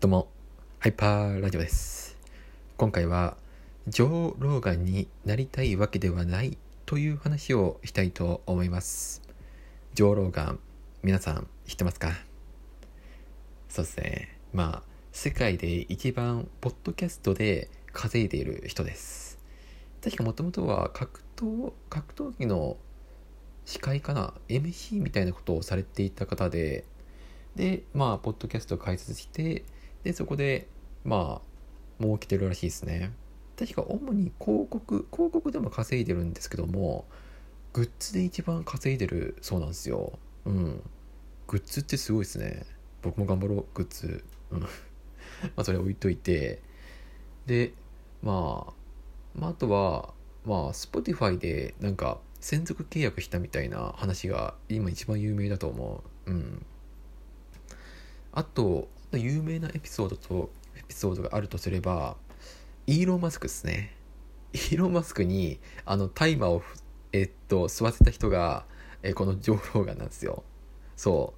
どうも、ハイパーラジオです。今回は、ジョー・ローガンになりたいわけではないという話をしたいと思います。ジョー・ローガン、皆さん知ってますか？そうですね。まあ、世界で一番、ポッドキャストで稼いでいる人です。確かもともとは格闘、格闘技の司会かな ?MC みたいなことをされていた方で、で、まあ、ポッドキャストを開設して、で、そこで、まあ、儲けてるらしいですね。確か主に広告、広告でも稼いでるんですけども、グッズで一番稼いでるそうなんですよ。うん。グッズってすごいですね。僕も頑張ろう、グッズ。うん。まあ、それ置いといて。で、まあ、まあ、あとは、まあ、Spotify でなんか専属契約したみたいな話が今一番有名だと思う。うん。あと、有名なエピソードと、エピソードがあるとすれば、イーロン・マスクですね。イーロン・マスクに、あの、タイマーを、えっと、吸わせた人が、えこのジョー・ローガンなんですよ。そ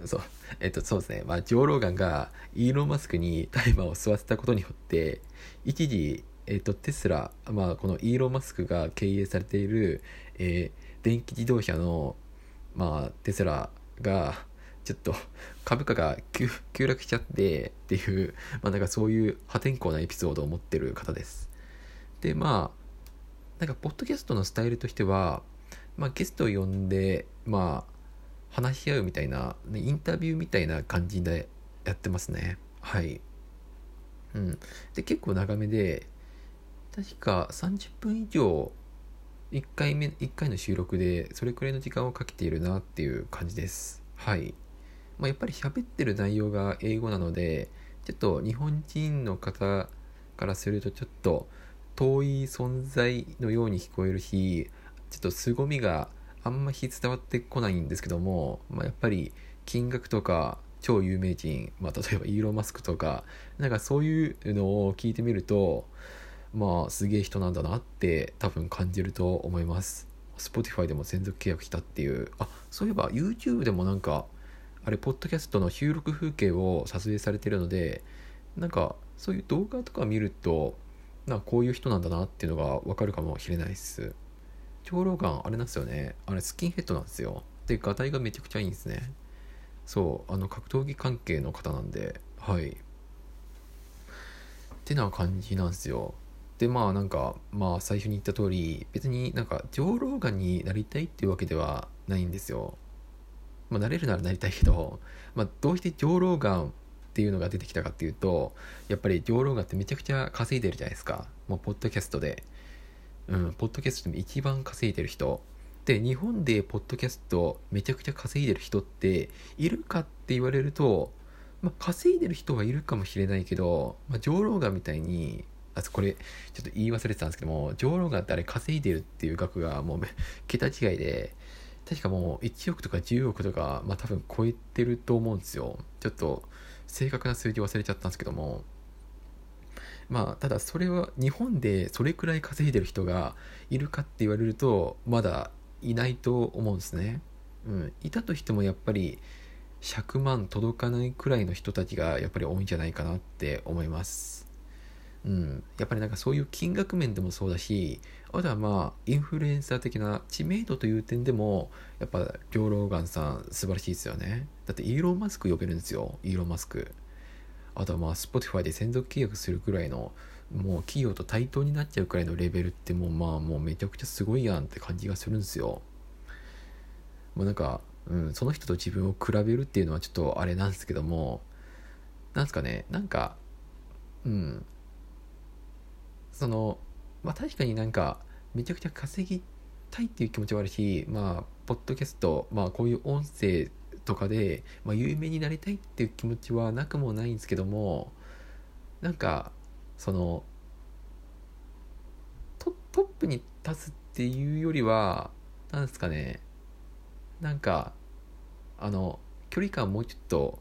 う。そう。えっと、そうですね。まあ、ジョー・ローガンが、イーロン・マスクにタイマーを吸わせたことによって、一時、えっと、テスラ、まあ、このイーロン・マスクが経営されている、えー電気自動車の、まあ、テスラが、ちょっと 株価が急落しちゃってっていう、まあなんかそういう破天荒なエピソードを持ってる方です。で、まあ、なんかポッドキャストのスタイルとしては、まあゲストを呼んで、まあ話し合うみたいな、インタビューみたいな感じでやってますね。はい。うん。で、結構長めで、確か30分以上、1回目、1回の収録でそれくらいの時間をかけているなっていう感じです。はい。まあ、やっぱり喋ってる内容が英語なのでちょっと日本人の方からするとちょっと遠い存在のように聞こえるしちょっと凄みがあんまり伝わってこないんですけども、まあ、やっぱり金額とか超有名人、まあ、例えばイーロン・マスクとかなんかそういうのを聞いてみるとまあすげえ人なんだなって多分感じると思います。Spotify でも専属契約したっていうあそういえば YouTube でもなんかあれ、ポッドキャストの収録風景を撮影されてるので、なんか、そういう動画とか見ると、なんかこういう人なんだなっていうのがわかるかもしれないです。長老感あれなんですよね。あれ、スキンヘッドなんですよ。で、ガタイがめちゃくちゃいいんですね。そう、あの、格闘技関係の方なんで、はい。ってな感じなんですよ。で、まあなんか、まあ最初に言った通り、別になんか、上老眼になりたいっていうわけではないんですよ。まあ、なれるならなりたいけど、まあ、どうして上老眼っていうのが出てきたかっていうと、やっぱり上老眼ってめちゃくちゃ稼いでるじゃないですか。もう、ポッドキャストで。うん、ポッドキャストで一番稼いでる人。で、日本でポッドキャストめちゃくちゃ稼いでる人っているかって言われると、まあ、稼いでる人はいるかもしれないけど、まあ、上老眼みたいに、あ、これ、ちょっと言い忘れてたんですけども、上老眼ってあれ稼いでるっていう額がもう桁違いで、確かもう1億とか10億とか、まあ多分超えてると思うんですよ。ちょっと正確な数字忘れちゃったんですけども。まあただそれは日本でそれくらい稼いでる人がいるかって言われるとまだいないと思うんですね。うん。いたとしてもやっぱり100万届かないくらいの人たちがやっぱり多いんじゃないかなって思います。うん、やっぱりなんかそういう金額面でもそうだしあとはまあインフルエンサー的な知名度という点でもやっぱジョー・ローガンさん素晴らしいですよね。だってイーロン・マスク呼べるんですよ。イーロン・マスク。あとはまあ Spotify で専属契約するくらいのもう企業と対等になっちゃうくらいのレベルってもうまあもうめちゃくちゃすごいやんって感じがするんですよ。まあなんか、うん、その人と自分を比べるっていうのはちょっとあれなんですけどもなんすかね。なんかうん。そのまあ確かになんかめちゃくちゃ稼ぎたいっていう気持ちはあるしまあポッドキャストまあこういう音声とかで、まあ、有名になりたいっていう気持ちはなくもないんですけどもなんかそのトップに立つっていうよりはなんですかねなんかあの距離感もうちょっと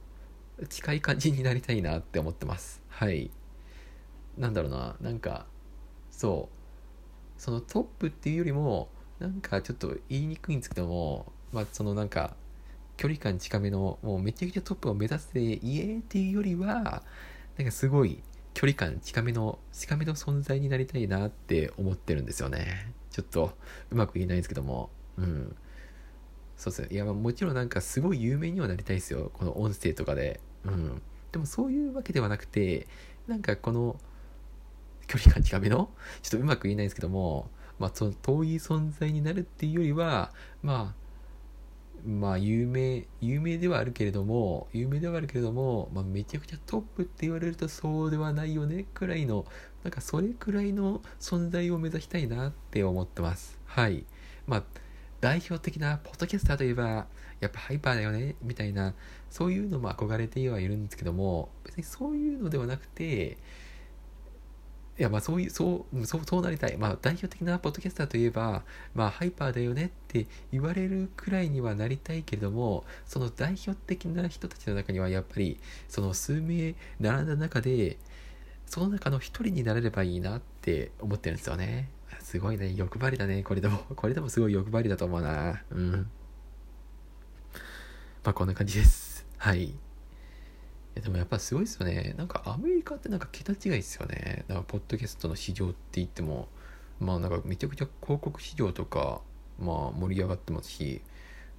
近い感じになりたいなって思ってます。はい。なんだろうななんかそう。そのトップっていうよりもなんかちょっと言いにくいんですけどもまあそのなんか距離感近めのもうめちゃくちゃトップを目指してイエーっていうよりはなんかすごい距離感近めの近めの存在になりたいなって思ってるんですよね。ちょっとうまく言えないんですけども。うん。そうですね。いやもちろんなんかすごい有名にはなりたいですよ。この音声とかで。うん。でもそういうわけではなくてなんかこの距離感近めの？ちょっとうまく言えないんですけどもまあその遠い存在になるっていうよりはまあまあ有名有名ではあるけれども有名ではあるけれども、まあ、めちゃくちゃトップって言われるとそうではないよねくらいのなんかそれくらいの存在を目指したいなって思ってます。はい。まあ代表的なポッドキャスターといえばやっぱハイパーだよねみたいなそういうのも憧れてはいるんですけども別にそういうのではなくていやまあそういうそうそうそうなりたい。まあ代表的なポッドキャスターといえばまあハイパーだよねって言われるくらいにはなりたいけれどもその代表的な人たちの中にはやっぱりその数名並んだ中でその中の一人になれればいいなって思ってるんですよね。すごいね欲張りだねこれでも。これでもすごい欲張りだと思うな。うん。まあこんな感じです。はい。やでもやっぱすごいですよね。なんかアメリカってなんか桁違いですよね。なんかポッドキャストの市場って言っても、まあなんかめちゃくちゃ広告市場とか、まあ盛り上がってますし、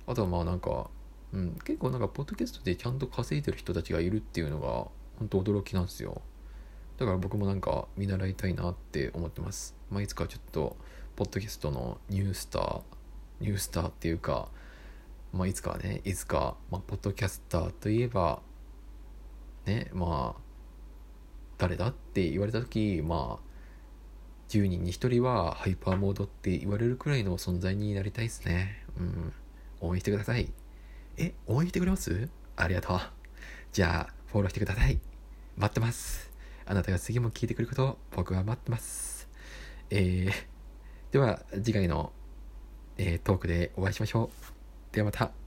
あとはまあなんか、うん、結構なんかポッドキャストでちゃんと稼いでる人たちがいるっていうのが本当驚きなんですよ。だから僕もなんか見習いたいなって思ってます。まあいつかちょっと、ポッドキャストのニュースター、ニュースターっていうか、まあいつかね、いつか、まあポッドキャスターといえば、ねまあ誰だって言われた時まあ10人に1人はハイパーモードって言われるくらいの存在になりたいですね。うん。応援してください。え応援してくれます？ありがとう。じゃあフォローしてください。待ってます。あなたが次も聞いてくることを僕は待ってます。えー、では次回の、えー、トークでお会いしましょう。ではまた。